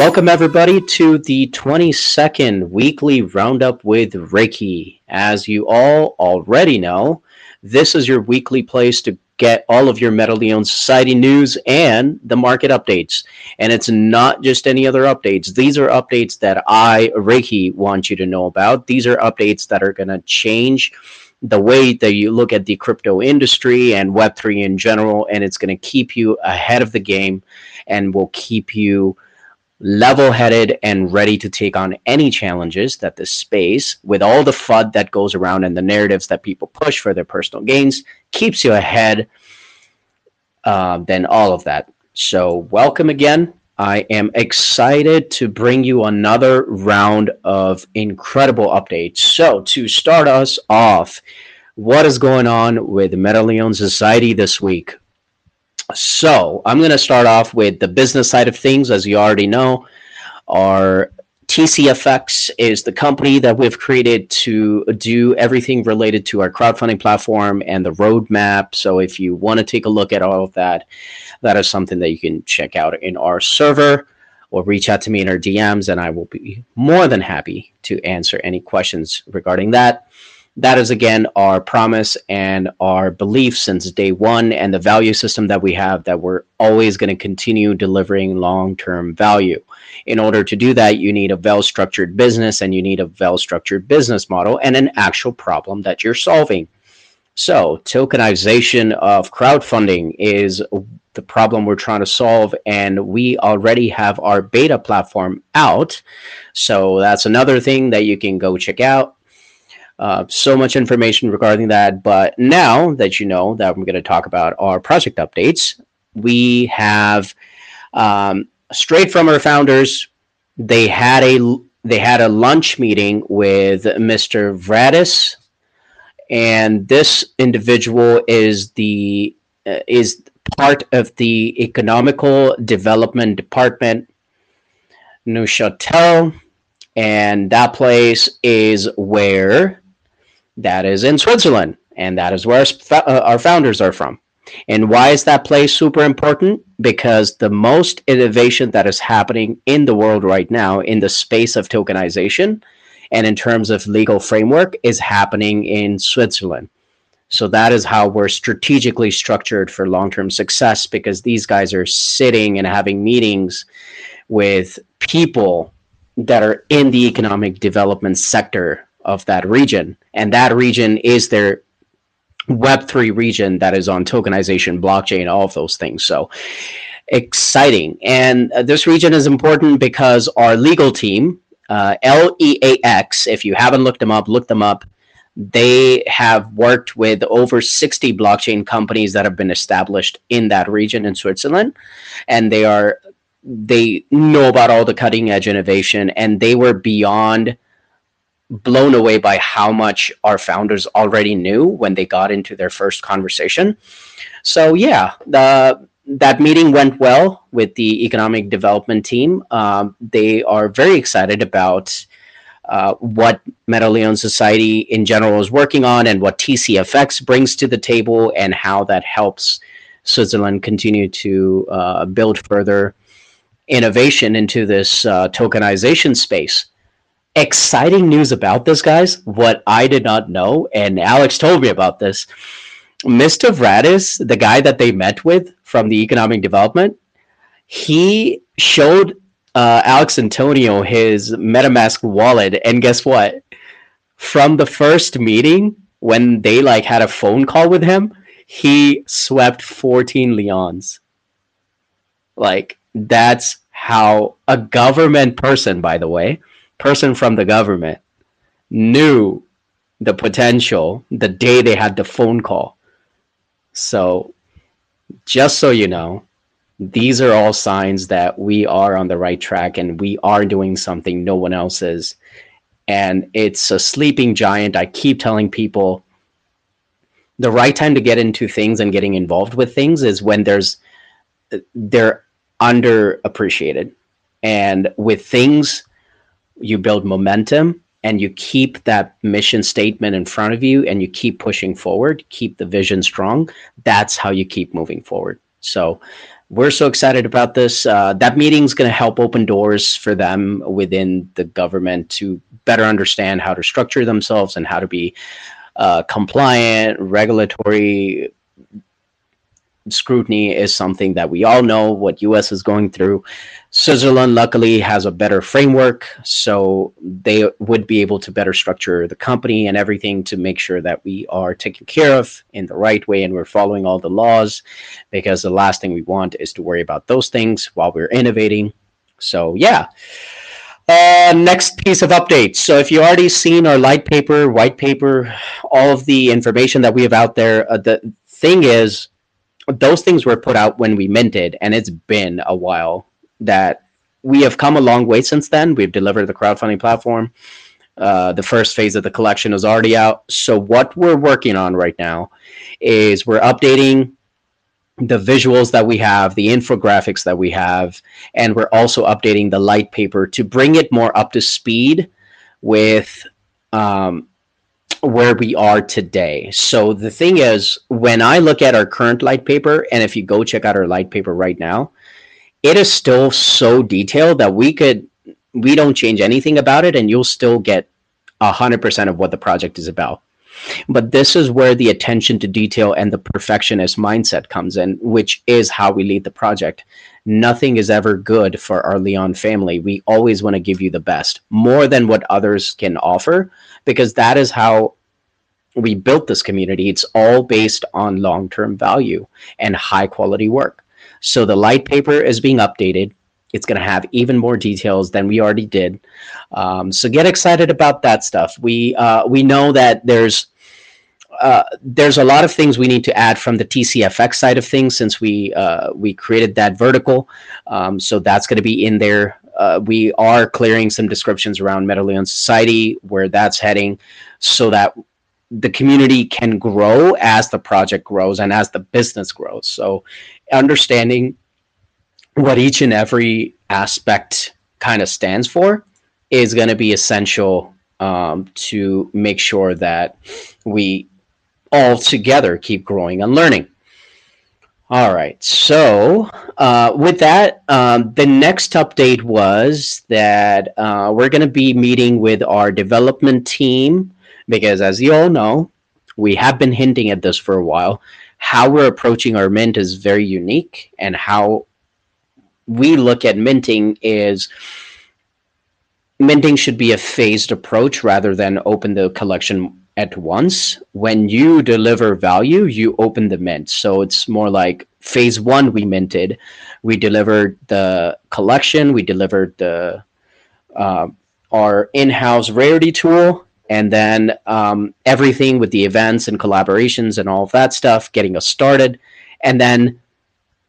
Welcome, everybody, to the 22nd weekly roundup with Rekhi. As you all already know, this is your weekly place to get all of your Metaleon Society news and the market updates. And it's not just any other updates. These are updates that I, Rekhi, want you to know about. These are updates that are going to change the way that you look at the crypto industry and Web3 in general. And it's going to keep you ahead of the game and will keep you level headed and ready to take on any challenges that the space, with all the FUD that goes around and the narratives that people push for their personal gains, keeps you ahead uh, than all of that. So, welcome again. I am excited to bring you another round of incredible updates. So, to start us off, what is going on with Metaleon Society this week? So I'm going to start off with the business side of things. As you already know, our TCFX is the company that we've created to do everything related to our crowdfunding platform and the roadmap. So if you want to take a look at all of that, that is something that you can check out in our server or reach out to me in our DMs, and I will be more than happy to answer any questions regarding that that is again our promise and our belief since day one and the value system that we have that we're always going to continue delivering long-term value. In order to do that you need a well-structured business and you need a well-structured business model and an actual problem that you're solving. So tokenization of crowdfunding is the problem we're trying to solve and we already have our beta platform out. So that's another thing that you can go check out uh, so much information regarding that. But now that you know that we're going to talk about our project updates, we have um, straight from our founders. They had a they had a lunch meeting with Mr. Vradis, and this individual is the uh, is part of the economical development department, Neuchâtel, and that place is where that is in Switzerland, and that is where our, uh, our founders are from. And why is that place super important? Because the most innovation that is happening in the world right now in the space of tokenization and in terms of legal framework is happening in Switzerland. So that is how we're strategically structured for long term success because these guys are sitting and having meetings with people that are in the economic development sector of that region. And that region is their Web3 region that is on tokenization, blockchain, all of those things. So exciting. And uh, this region is important because our legal team, uh, LEAX, if you haven't looked them up, look them up. They have worked with over 60 blockchain companies that have been established in that region in Switzerland. And they are they know about all the cutting edge innovation and they were beyond blown away by how much our founders already knew when they got into their first conversation. So yeah, the that meeting went well with the economic development team. Um, they are very excited about uh, what Metaleon Society in general is working on and what TCFX brings to the table and how that helps Switzerland continue to uh, build further innovation into this uh, tokenization space exciting news about this, guys. What I did not know, and Alex told me about this. Mr. Vradis, the guy that they met with from the economic development, he showed uh, Alex Antonio his MetaMask wallet, and guess what? From the first meeting, when they like had a phone call with him, he swept 14 leons. Like that's how a government person, by the way, person from the government knew the potential the day they had the phone call. So, just so you know, these are all signs that we are on the right track and we are doing something no one else is. And it's a sleeping giant. I keep telling people the right time to get into things and getting involved with things is when there's they're underappreciated. And with things you build momentum and you keep that mission statement in front of you and you keep pushing forward, keep the vision strong, that's how you keep moving forward. So we're so excited about this. Uh, that meeting is going to help open doors for them within the government to better understand how to structure themselves and how to be uh, compliant, regulatory scrutiny is something that we all know what US is going through. Switzerland luckily has a better framework, so they would be able to better structure the company and everything to make sure that we are taken care of in the right way and we're following all the laws because the last thing we want is to worry about those things while we're innovating. So, yeah. Uh, next piece of updates. So, if you already seen our light paper, white paper, all of the information that we have out there, uh, the thing is, those things were put out when we minted, and it's been a while that we have come a long way since then. We've delivered the crowdfunding platform. Uh, the first phase of the collection is already out. So, what we're working on right now is we're updating the visuals that we have, the infographics that we have, and we're also updating the light paper to bring it more up to speed with um, where we are today. So the thing is, when I look at our current light paper, and if you go check out our light paper right now, it is still so detailed that we could we don't change anything about it, and you'll still get hundred percent of what the project is about. But this is where the attention to detail and the perfectionist mindset comes in, which is how we lead the project. Nothing is ever good for our Leon family. We always want to give you the best, more than what others can offer, because that is how we built this community. It's all based on long term value and high quality work. So the light paper is being updated. It's going to have even more details than we already did. Um, so get excited about that stuff. We uh, we know that there's uh, there's a lot of things we need to add from the TCFX side of things since we uh, we created that vertical. Um, so that's going to be in there. Uh, we are clearing some descriptions around Metaleon Society, where that's heading, so that the community can grow as the project grows and as the business grows. So understanding what each and every aspect kind of stands for is going to be essential um, to make sure that we all together keep growing and learning. All right. So, uh, with that, um, the next update was that uh, we're going to be meeting with our development team because, as you all know, we have been hinting at this for a while. How we're approaching our mint is very unique, and how we look at minting is minting should be a phased approach rather than open the collection at once. When you deliver value, you open the mint. So it's more like phase one we minted. We delivered the collection, we delivered the uh, our in-house rarity tool, and then um, everything with the events and collaborations and all of that stuff, getting us started. And then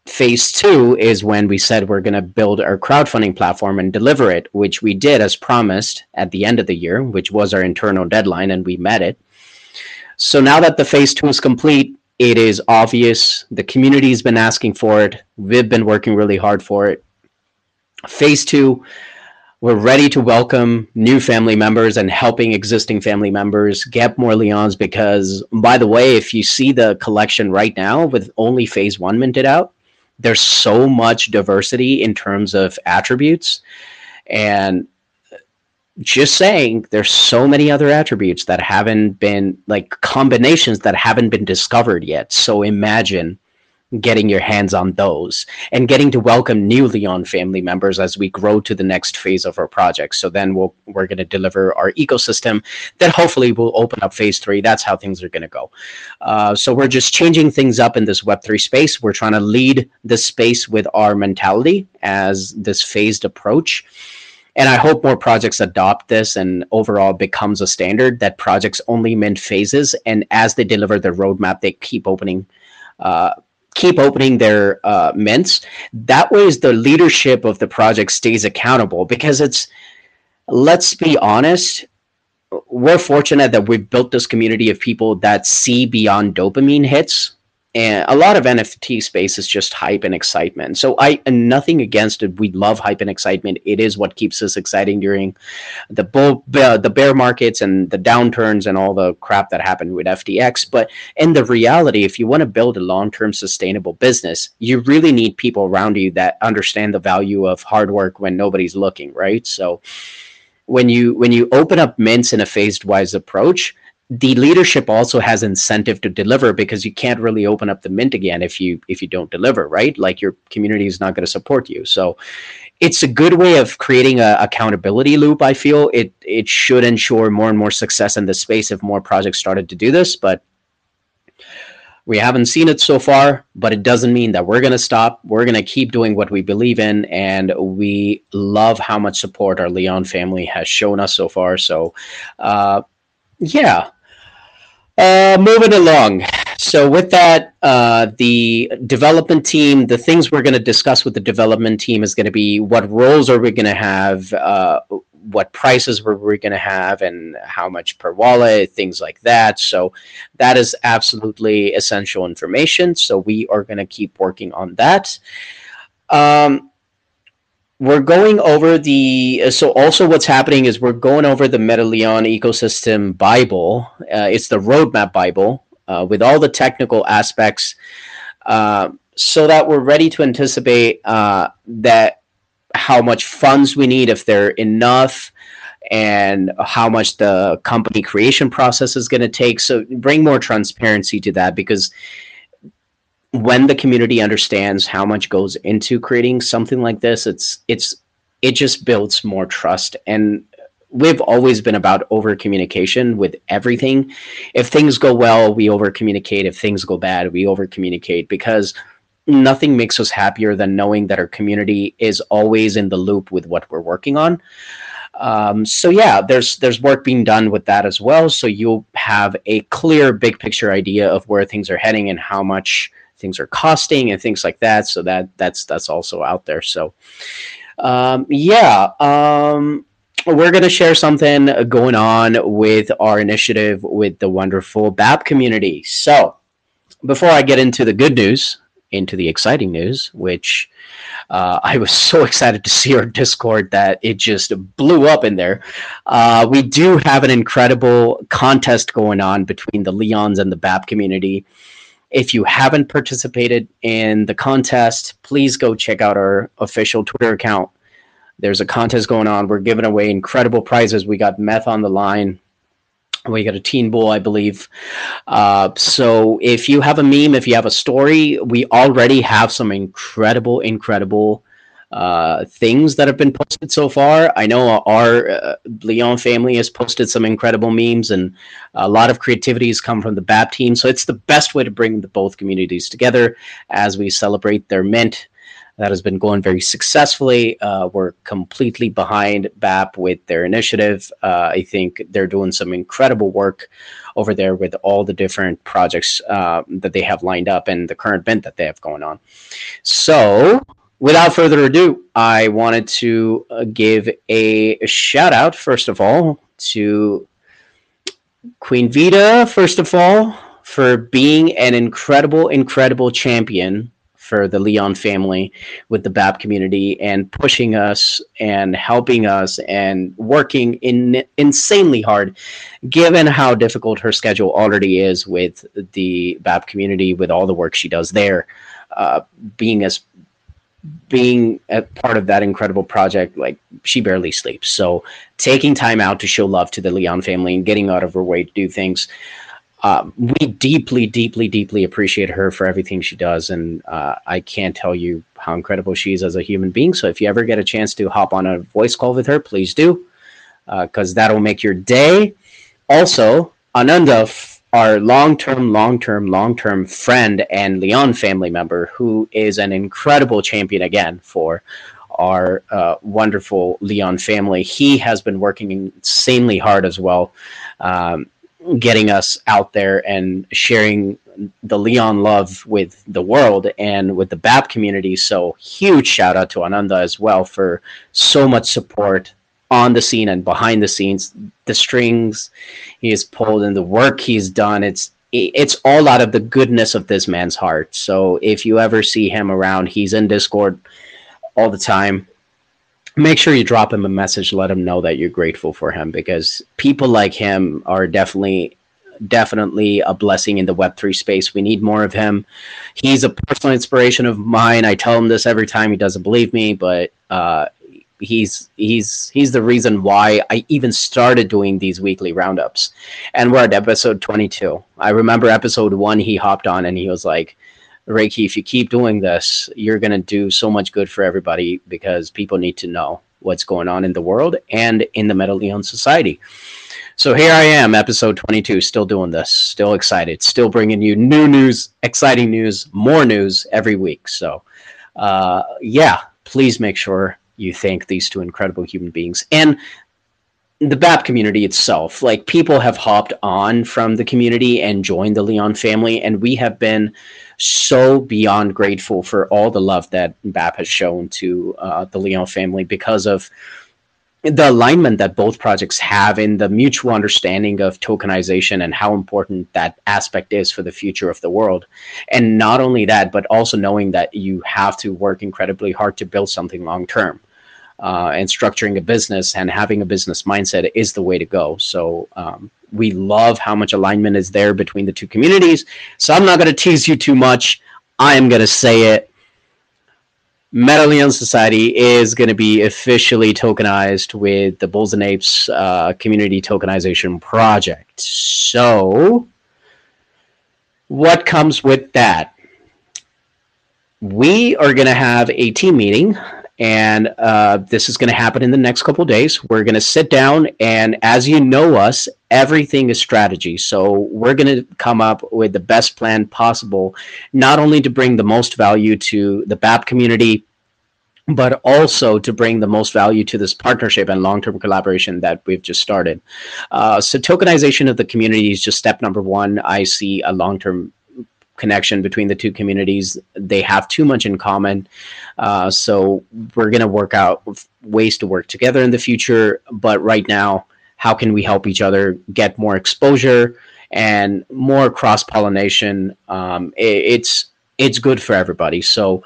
phase two is when we said we're going to build our crowdfunding platform and deliver it, which we did as promised at the end of the year, which was our internal deadline, and we met it. So now that the phase two is complete, it is obvious the community's been asking for it. We've been working really hard for it. Phase two, we're ready to welcome new family members and helping existing family members get more Leons because, by the way, if you see the collection right now with only phase one minted out, there's so much diversity in terms of attributes. And just saying there's so many other attributes that haven't been like combinations that haven't been discovered yet. So imagine getting your hands on those and getting to welcome new Leon family members as we grow to the next phase of our project. So then we'll, we're going to deliver our ecosystem that hopefully will open up phase three. That's how things are going to go. Uh, so we're just changing things up in this Web3 space. We're trying to lead the space with our mentality as this phased approach. And I hope more projects adopt this and overall becomes a standard that projects only mint phases. And as they deliver their roadmap, they keep opening uh, keep opening their uh, mints. That way, the leadership of the project stays accountable because it's. Let's be honest. We're fortunate that we've built this community of people that see beyond dopamine hits and a lot of NFT space is just hype and excitement. So I nothing against it. We love hype and excitement. It is what keeps us exciting during the bull, the bear markets and the downturns and all the crap that happened with FTX. But in the reality, if you want to build a long term sustainable business, you really need people around you that understand the value of hard work when nobody's looking, right? So when you when you open up mints in a phased wise approach the leadership also has incentive to deliver because you can't really open up the mint again if you if you don't deliver right like your community is not going to support you so it's a good way of creating a accountability loop i feel it it should ensure more and more success in the space if more projects started to do this but we haven't seen it so far, but it doesn't mean that we're going to stop. We're going to keep doing what we believe in, and we love how much support our Leon family has shown us so far. So, uh, yeah, uh, moving along. So, with that, uh, the development team, the things we're going to discuss with the development team is going to be what roles are we going to have, uh, what prices were we going to have, and how much per wallet, things like that. So, that is absolutely essential information. So, we are going to keep working on that. Um, we're going over the so also what's happening is we're going over the MetaLeon ecosystem Bible. Uh, it's the roadmap Bible uh, with all the technical aspects, uh, so that we're ready to anticipate uh, that how much funds we need, if they're enough, and how much the company creation process is going to take. So bring more transparency to that because when the community understands how much goes into creating something like this, it's it's it just builds more trust and we've always been about over communication with everything. If things go well, we over communicate. If things go bad, we over communicate because nothing makes us happier than knowing that our community is always in the loop with what we're working on. Um, so yeah, there's there's work being done with that as well. So you'll have a clear big picture idea of where things are heading and how much things are costing and things like that. So that that's that's also out there. So um, yeah, um, we're going to share something going on with our initiative with the wonderful BAP community. So before I get into the good news, into the exciting news, which uh, I was so excited to see our Discord that it just blew up in there. Uh, we do have an incredible contest going on between the Leons and the BAP community. If you haven't participated in the contest, please go check out our official Twitter account. There's a contest going on. We're giving away incredible prizes. We got meth on the line. We got a teen bull, I believe. Uh, so if you have a meme, if you have a story, we already have some incredible, incredible uh, things that have been posted so far. I know our uh, Leon family has posted some incredible memes, and a lot of creativity has come from the BAP team. So it's the best way to bring the both communities together as we celebrate their mint. That has been going very successfully. Uh, we're completely behind BAP with their initiative. Uh, I think they're doing some incredible work over there with all the different projects uh, that they have lined up and the current mint that they have going on. So without further ado, I wanted to uh, give a shout out, first of all, to Queen Vita, first of all, for being an incredible, incredible champion for the Leon family with the BAP community and pushing us and helping us and working in insanely hard, given how difficult her schedule already is with the BAP community, with all the work she does there. Uh, being as being a part of that incredible project, like she barely sleeps. So taking time out to show love to the Leon family and getting out of her way to do things. Uh, we deeply, deeply, deeply appreciate her for everything she does, and uh, I can't tell you how incredible she is as a human being. So, if you ever get a chance to hop on a voice call with her, please do, because uh, that'll make your day. Also, Ananda our long-term, long-term, long-term friend and Leon family member, who is an incredible champion again for our uh, wonderful Leon family. He has been working insanely hard as well, um, getting us out there and sharing the Leon love with the world and with the BAP community. So huge shout out to Ananda as well for so much support on the scene and behind the scenes, the strings he has pulled and the work he's done, it's it's all out of the goodness of this man's heart. So if you ever see him around, he's in Discord all the time. Make sure you drop him a message, let him know that you're grateful for him because people like him are definitely definitely a blessing in the web3 space we need more of him he's a personal inspiration of mine i tell him this every time he doesn't believe me but uh, he's he's he's the reason why I even started doing these weekly roundups. And we're at episode 22. I remember episode 1 he hopped on and he was like Rekhi, if you keep doing this, you're going to do so much good for everybody because people need to know what's going on in the world and in the Meta Leon society. So here I am, episode 22, still doing this, still excited, still bringing you new news, exciting news, more news every week. So, uh, yeah, please make sure you thank these two incredible human beings and the BAP community itself. Like people have hopped on from the community and joined the Leon family, and we have been so beyond grateful for all the love that BAP has shown to uh, the Leon family because of the alignment that both projects have in the mutual understanding of tokenization and how important that aspect is for the future of the world. And not only that, but also knowing that you have to work incredibly hard to build something long term uh, and structuring a business and having a business mindset is the way to go. So um, we love how much alignment is there between the two communities. So I'm not going to tease you too much. I am going to say it. Meta Leon Society is going to be officially tokenized with the Bulls and Apes uh, Community Tokenization Project. So, what comes with that? We are going to have a team meeting and uh, this is going to happen in the next couple days. We're going to sit down, and as you know us, everything is strategy. So we're going to come up with the best plan possible, not only to bring the most value to the BAP community, but also to bring the most value to this partnership and long-term collaboration that we've just started. Uh, so tokenization of the community is just step number one. I see a long-term connection between the two communities. They have too much in common. Uh, so we're going to work out ways to work together in the future. But right now, how can we help each other get more exposure and more cross pollination? Um, it, it's it's good for everybody. So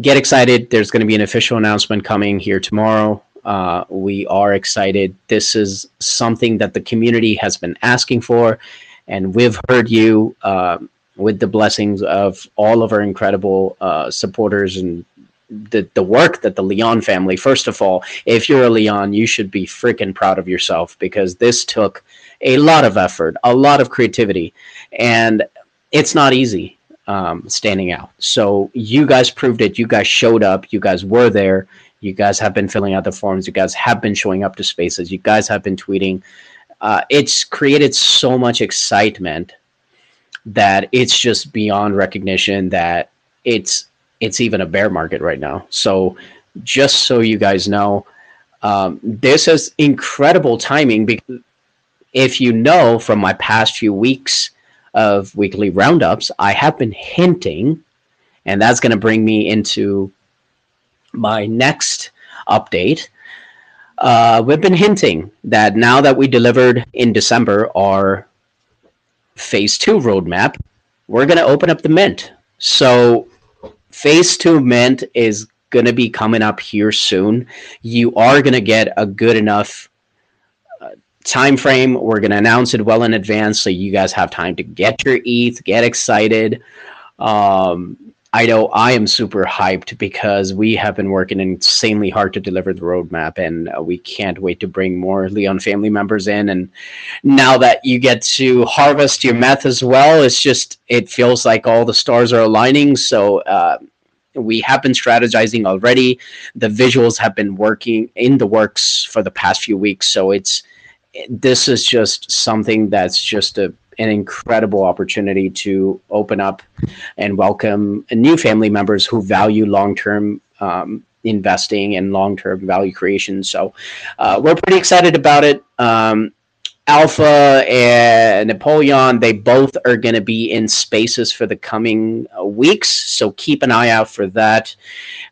get excited. There's going to be an official announcement coming here tomorrow. Uh, we are excited. This is something that the community has been asking for, and we've heard you. Uh, with the blessings of all of our incredible uh, supporters and the, the work that the Leon family, first of all, if you're a Leon, you should be freaking proud of yourself because this took a lot of effort, a lot of creativity, and it's not easy um, standing out. So you guys proved it. You guys showed up. You guys were there. You guys have been filling out the forms. You guys have been showing up to spaces. You guys have been tweeting. Uh, it's created so much excitement that it's just beyond recognition that it's it's even a bear market right now. So just so you guys know, um, this is incredible timing because if you know from my past few weeks of weekly roundups, I have been hinting, and that's going to bring me into my next update. Uh, we've been hinting that now that we delivered in December our phase two roadmap, we're going to open up the mint. So phase two mint is going to be coming up here soon. You are going to get a good enough uh, time frame. We're going to announce it well in advance so you guys have time to get your ETH, get excited. Um, I know I am super hyped because we have been working insanely hard to deliver the roadmap, and uh, we can't wait to bring more Leon family members in. And now that you get to harvest your meth as well, it's just it feels like all the stars are aligning. So. Uh, we have been strategizing already. The visuals have been working in the works for the past few weeks. So it's this is just something that's just a an incredible opportunity to open up and welcome new family members who value long term um, investing and long term value creation. So uh, we're pretty excited about it. Um, Alpha and Napoleon, they both are going to be in spaces for the coming uh, weeks. So keep an eye out for that.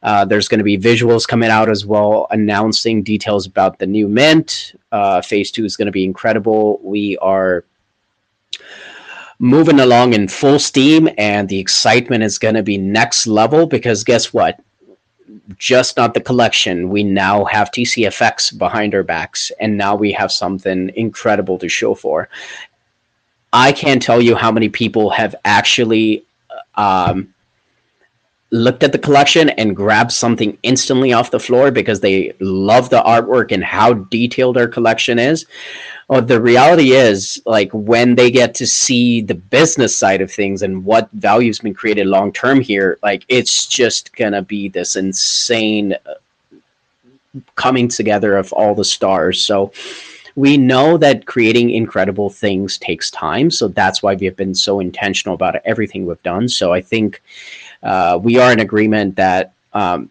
Uh, there's going to be visuals coming out as well, announcing details about the new mint. Uh, phase two is going to be incredible. We are moving along in full steam, and the excitement is going to be next level because guess what? Just not the collection. We now have TCFX behind our backs, and now we have something incredible to show for. I can't tell you how many people have actually um, looked at the collection and grabbed something instantly off the floor because they love the artwork and how detailed our collection is. Well, the reality is, like when they get to see the business side of things and what value's been created long term here, like it's just gonna be this insane uh, coming together of all the stars. So we know that creating incredible things takes time. So that's why we have been so intentional about everything we've done. So I think uh, we are in agreement that um,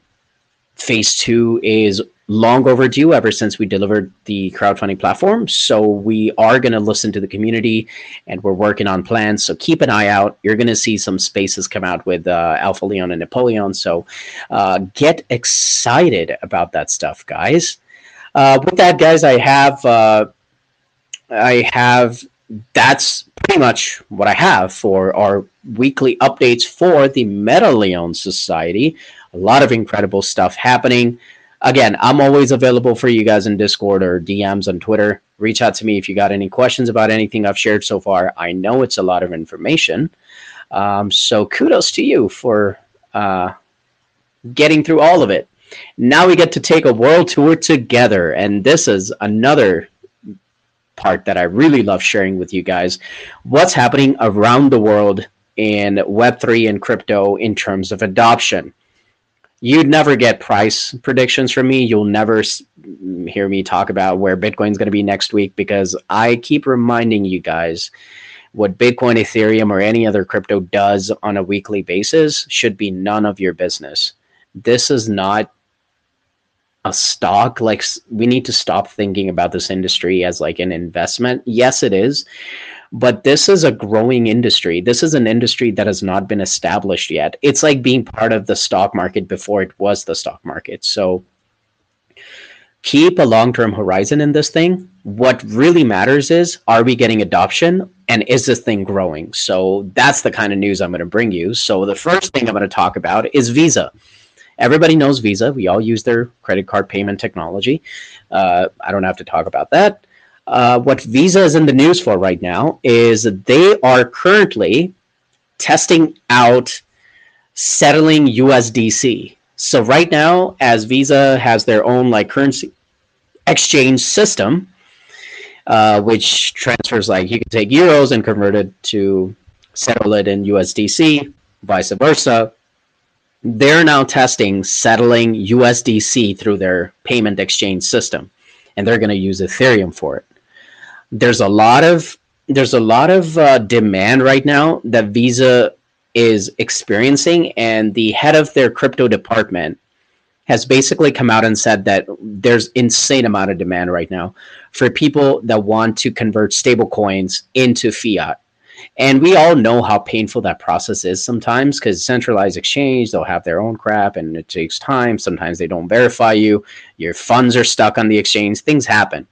phase two is long overdue ever since we delivered the crowdfunding platform. So we are going to listen to the community and we're working on plans. So keep an eye out. You're going to see some spaces come out with uh, Alpha Leon and Napoleon. So uh, get excited about that stuff, guys. Uh, with that, guys, I have uh, I have that's pretty much what I have for our weekly updates for the Metaleon Society. A lot of incredible stuff happening. Again, I'm always available for you guys in Discord or DMs on Twitter. Reach out to me if you got any questions about anything I've shared so far. I know it's a lot of information. Um, so kudos to you for uh, getting through all of it. Now we get to take a world tour together, and this is another part that I really love sharing with you guys. What's happening around the world in Web3 and crypto in terms of adoption. You'd never get price predictions from me. You'll never mm, hear me talk about where Bitcoin's going to be next week because I keep reminding you guys what Bitcoin, Ethereum, or any other crypto does on a weekly basis should be none of your business. This is not a stock like we need to stop thinking about this industry as like an investment yes it is but this is a growing industry. This is an industry that has not been established yet. It's like being part of the stock market before it was the stock market. So keep a long-term horizon in this thing. What really matters is are we getting adoption and is this thing growing? So that's the kind of news i'm going to bring you. So the first thing i'm going to talk about is visa. Everybody knows Visa. We all use their credit card payment technology. Uh, I don't have to talk about that. Uh, what Visa is in the news for right now is they are currently testing out settling USDC. So right now, as Visa has their own like currency exchange system, uh, which transfers like you can take euros and convert it to settle it in USDC, vice versa they're now testing settling USDC through their payment exchange system, and they're going to use Ethereum for it. There's a lot of there's a lot of uh, demand right now that Visa is experiencing, and the head of their crypto department has basically come out and said that there's insane amount of demand right now for people that want to convert stable coins into fiat and we all know how painful that process is sometimes because centralized exchange, they'll have their own crap and it takes time. Sometimes they don't verify you. Your funds are stuck on the exchange. Things happen.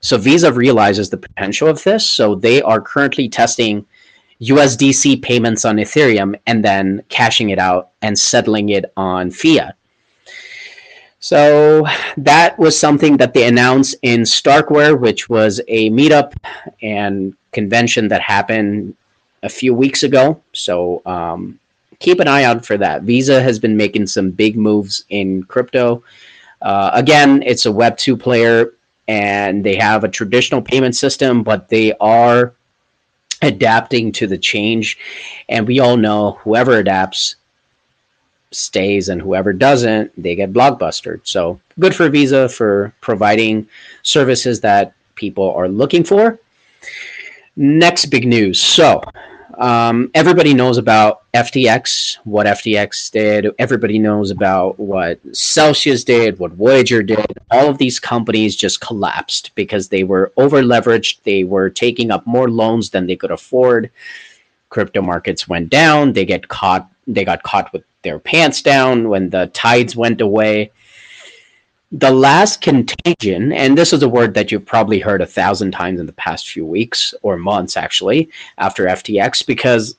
So Visa realizes the potential of this. So they are currently testing USDC payments on Ethereum and then cashing it out and settling it on fiat. So that was something that they announced in Starkware, which was a meetup and convention that happened a few weeks ago. So um, keep an eye out for that. Visa has been making some big moves in crypto. Uh, again, it's a Web 2 player and they have a traditional payment system, but they are adapting to the change. And we all know whoever adapts stays and whoever doesn't, they get blockbustered. So good for Visa for providing services that people are looking for. Next big news. So um, everybody knows about FTX, what FTX did. Everybody knows about what Celsius did, what Voyager did. All of these companies just collapsed because they were over leveraged. They were taking up more loans than they could afford. Crypto markets went down. They get caught. They got caught with their pants down when the tides went away. The last contagion, and this is a word that you've probably heard a thousand times in the past few weeks or months, actually, after FTX, because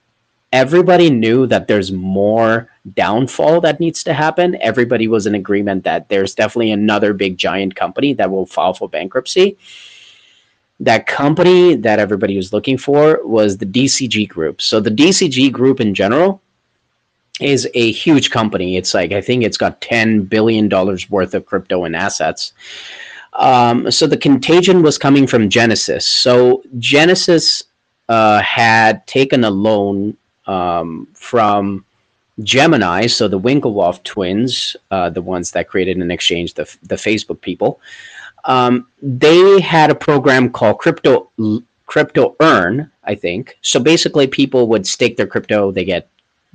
everybody knew that there's more downfall that needs to happen. Everybody was in agreement that there's definitely another big giant company that will file for bankruptcy. That company that everybody was looking for was the DCG Group. So, the DCG Group in general is a huge company. It's like, I think it's got $10 billion worth of crypto and assets. Um, so, the contagion was coming from Genesis. So, Genesis uh, had taken a loan um, from Gemini, so the Winklevoss twins, uh, the ones that created an exchange, the, the Facebook people, um, they had a program called Crypto Crypto Earn, I think. So basically, people would stake their crypto, they get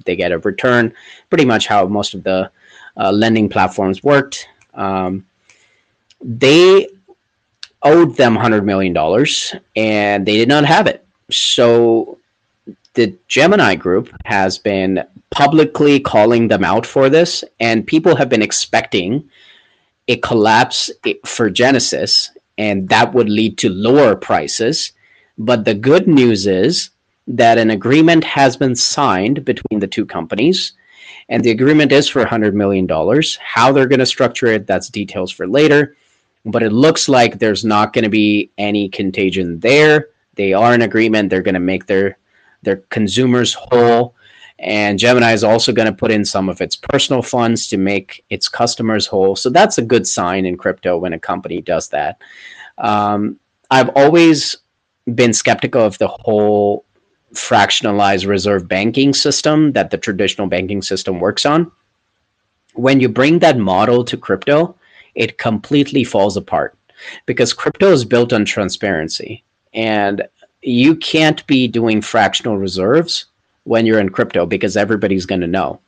they get a return. Pretty much how most of the uh, lending platforms worked. Um, they owed them hundred million dollars, and they did not have it. So the Gemini group has been publicly calling them out for this, and people have been expecting a collapse for Genesis, and that would lead to lower prices. But the good news is that an agreement has been signed between the two companies, and the agreement is for $100 million. How they're going to structure it, that's details for later. But it looks like there's not going to be any contagion there. They are in agreement. They're going to make their their consumers whole. And Gemini is also going to put in some of its personal funds to make its customers whole. So that's a good sign in crypto when a company does that. Um, I've always been skeptical of the whole fractionalized reserve banking system that the traditional banking system works on. When you bring that model to crypto, it completely falls apart because crypto is built on transparency. And you can't be doing fractional reserves when you're in crypto because everybody's going to know.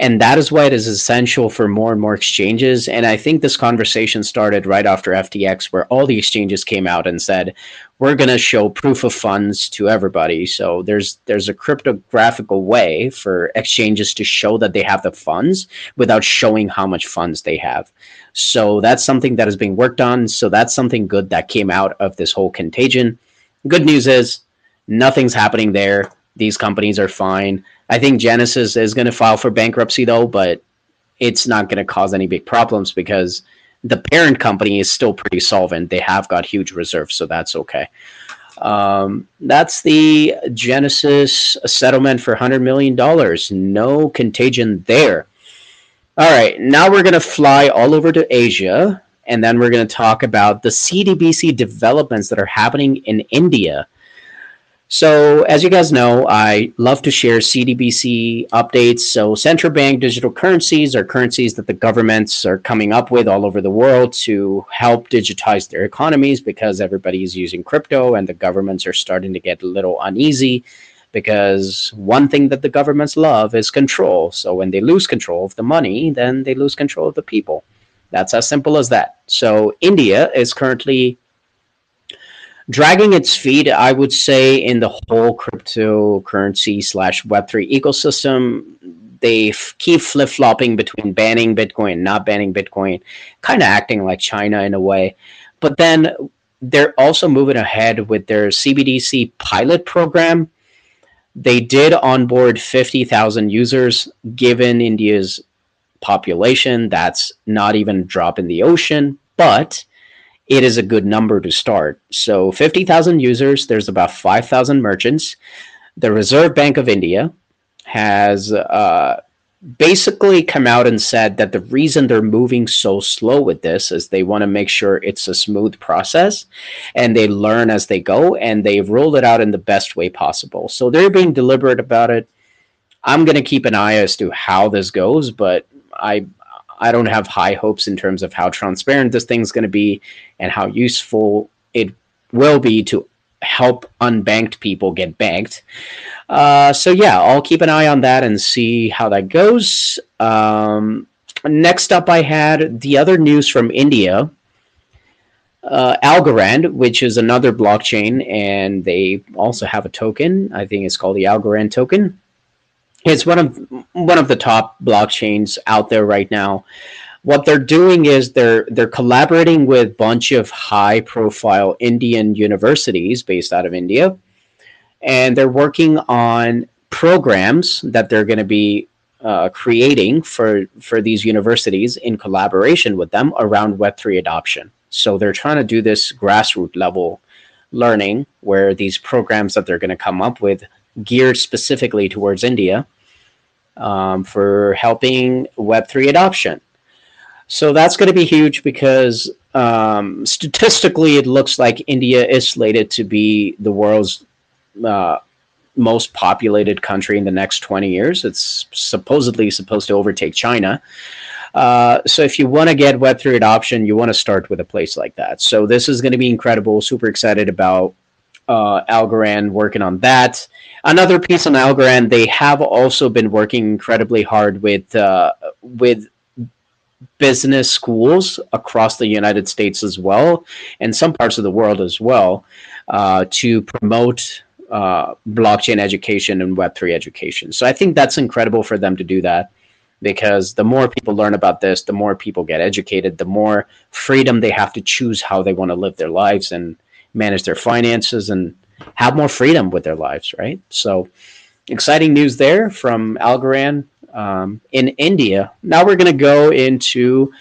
And that is why it is essential for more and more exchanges. And I think this conversation started right after FTX, where all the exchanges came out and said, "We're going to show proof of funds to everybody." So there's there's a cryptographical way for exchanges to show that they have the funds without showing how much funds they have. So that's something that is being worked on. So that's something good that came out of this whole contagion. Good news is nothing's happening there. These companies are fine. I think Genesis is going to file for bankruptcy though, but it's not going to cause any big problems because the parent company is still pretty solvent. They have got huge reserves, so that's okay. Um, that's the Genesis settlement for $100 million. No contagion there. All right, now we're going to fly all over to Asia and then we're going to talk about the CDBC developments that are happening in India. So, as you guys know, I love to share CDBC updates. So, central bank digital currencies are currencies that the governments are coming up with all over the world to help digitize their economies because everybody is using crypto and the governments are starting to get a little uneasy because one thing that the governments love is control. So, when they lose control of the money, then they lose control of the people. That's as simple as that. So India is currently dragging its feet, I would say, in the whole cryptocurrency slash Web3 ecosystem. They f- keep flip flopping between banning Bitcoin not banning Bitcoin, kind of acting like China in a way. But then they're also moving ahead with their CBDC pilot program. They did onboard 50,000 users given India's population. That's not even a drop in the ocean, but it is a good number to start. So 50,000 users, there's about 5,000 merchants. The Reserve Bank of India has uh, basically come out and said that the reason they're moving so slow with this is they want to make sure it's a smooth process and they learn as they go and they've rolled it out in the best way possible. So they're being deliberate about it. I'm going to keep an eye as to how this goes, but I I don't have high hopes in terms of how transparent this thing's going to be and how useful it will be to help unbanked people get banked. Uh, so yeah, I'll keep an eye on that and see how that goes. Um, next up, I had the other news from India. Uh, Algorand, which is another blockchain, and they also have a token. I think it's called the Algorand token it's one of one of the top blockchains out there right now what they're doing is they're they're collaborating with a bunch of high profile Indian universities based out of India and they're working on programs that they're going to be uh, creating for for these universities in collaboration with them around Web3 adoption. So they're trying to do this grassroots level learning where these programs that they're going to come up with geared specifically towards India um, for helping Web3 adoption. So that's going to be huge because um, statistically, it looks like India is slated to be the world's uh, most populated country in the next 20 years. It's supposedly supposed to overtake China. Uh, so if you want to get Web3 adoption, you want to start with a place like that. So this is going to be incredible. Super excited about uh, Algorand working on that. Another piece on Algorand, they have also been working incredibly hard with uh, with business schools across the United States as well, and some parts of the world as well, uh, to promote uh, blockchain education and Web3 education. So I think that's incredible for them to do that because the more people learn about this, the more people get educated, the more freedom they have to choose how they want to live their lives and manage their finances and have more freedom with their lives, right? So exciting news there from Algorand um, in India. Now we're going to go into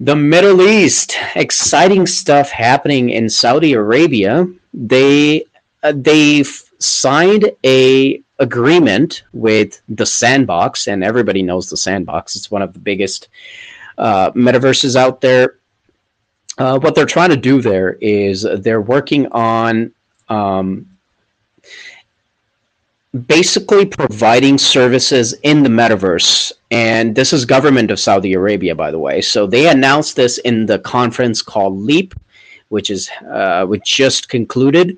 the Middle East. Exciting stuff happening in Saudi Arabia. They uh, they've signed a agreement with the Sandbox, and everybody knows the Sandbox. It's one of the biggest uh, metaverses out there. Uh, what they're trying to do there is they're working on um, basically providing services in the metaverse. And this is government of Saudi Arabia, by the way. So they announced this in the conference called Leap, which is uh, which just concluded.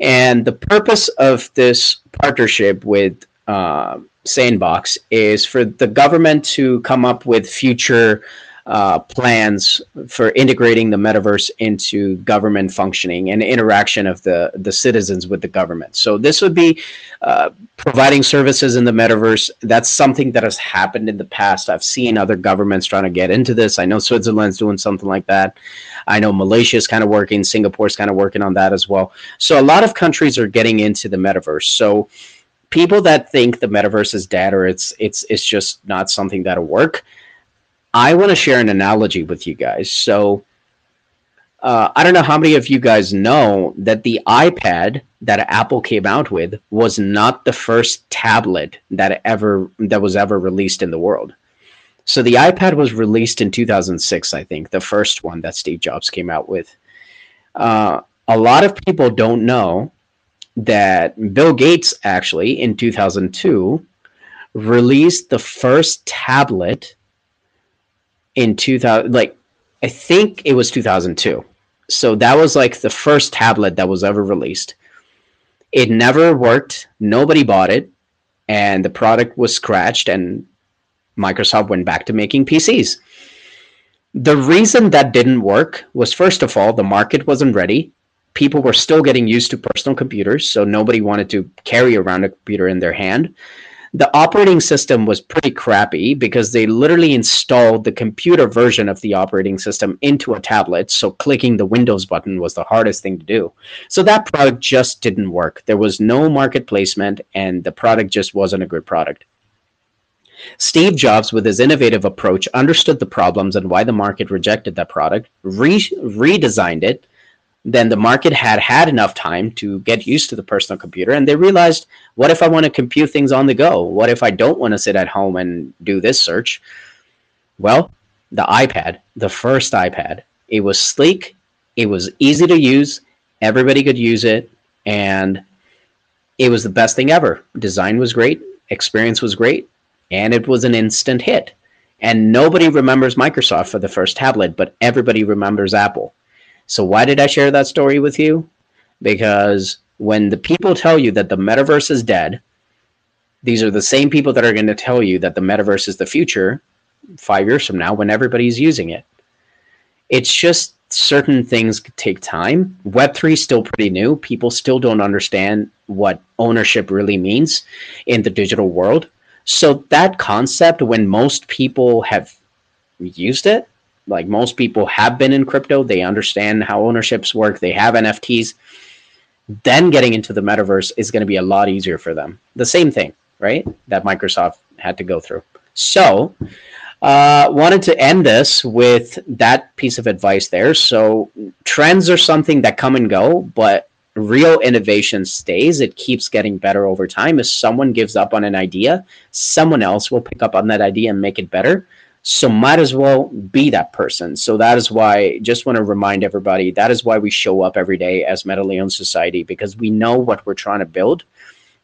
And the purpose of this partnership with uh, Sandbox is for the government to come up with future uh, plans for integrating the metaverse into government functioning and interaction of the, the citizens with the government. So this would be uh, providing services in the metaverse. That's something that has happened in the past. I've seen other governments trying to get into this. I know Switzerland's doing something like that. I know Malaysia is kind of working. Singapore's kind of working on that as well. So a lot of countries are getting into the metaverse. So people that think the metaverse is dead or it's it's it's just not something that'll work I want to share an analogy with you guys. So, uh, I don't know how many of you guys know that the iPad that Apple came out with was not the first tablet that ever that was ever released in the world. So the iPad was released in 2006, I think, the first one that Steve Jobs came out with. Uh, a lot of people don't know that Bill Gates actually in 2002 released the first tablet in 2000 like i think it was 2002 so that was like the first tablet that was ever released. It never worked. Nobody bought it. And the product was scratched and microsoft went back to making pcs the reason that didn't work was first of all the market wasn't ready. People were still getting used to personal computers so nobody wanted to carry around a computer in their hand the operating system was pretty crappy because they literally installed the computer version of the operating system into a tablet. So clicking the Windows button was the hardest thing to do. So that product just didn't work. There was no market placement, and the product just wasn't a good product. Steve Jobs, with his innovative approach, understood the problems and why the market rejected that product, re- redesigned it, then the market had had enough time to get used to the personal computer and they realized what if i want to compute things on the go? What if i don't want to sit at home and do this search? Well the ipad the first ipad it was sleek it was easy to use everybody could use it and it was the best thing ever. Design was great experience was great and it was an instant hit. And nobody remembers microsoft for the first tablet but everybody remembers apple so why did I share that story with you? Because when the people tell you that the metaverse is dead, these are the same people that are going to tell you that the metaverse is the future five years from now when everybody's using it. It's just certain things take time. Web3 is still pretty new. People still don't understand what ownership really means in the digital world. So that concept, when most people have used it. Like most people have been in crypto, they understand how ownerships work, they have NFTs. Then getting into the metaverse is going to be a lot easier for them. The same thing, right? That Microsoft had to go through. So, uh, wanted to end this with that piece of advice there. So, trends are something that come and go, but real innovation stays. It keeps getting better over time. If someone gives up on an idea, someone else will pick up on that idea and make it better. So might as well be that person. So that is why just want to remind everybody that is why we show up every day as Metaleon Society because we know what we're trying to build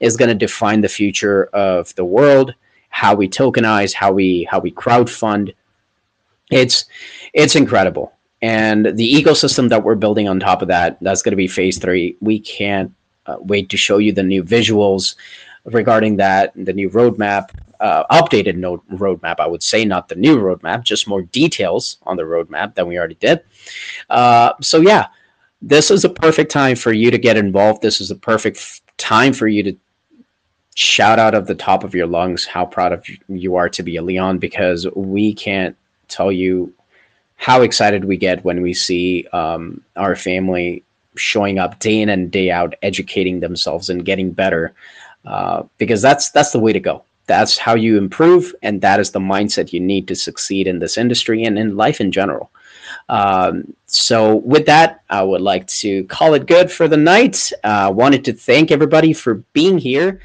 is going to define the future of the world, how we tokenize, how we how we crowdfund. It's it's incredible and the ecosystem that we're building on top of that that's going to be phase three we can't uh, wait to show you the new visuals regarding that the new roadmap uh, updated roadmap i would say not the new roadmap just more details on the roadmap than we already did. Uh, so yeah this is a perfect time for you to get involved. This is a perfect f- time for you to shout out of the top of your lungs how proud of you are to be a leon because we can't tell you how excited we get when we see um, our family showing up day in and day out, educating themselves and getting better, uh, because that's that's the way to go. That's how you improve, and that is the mindset you need to succeed in this industry and in life in general. Um, so, with that, I would like to call it good for the night. Uh, wanted to thank everybody for being here.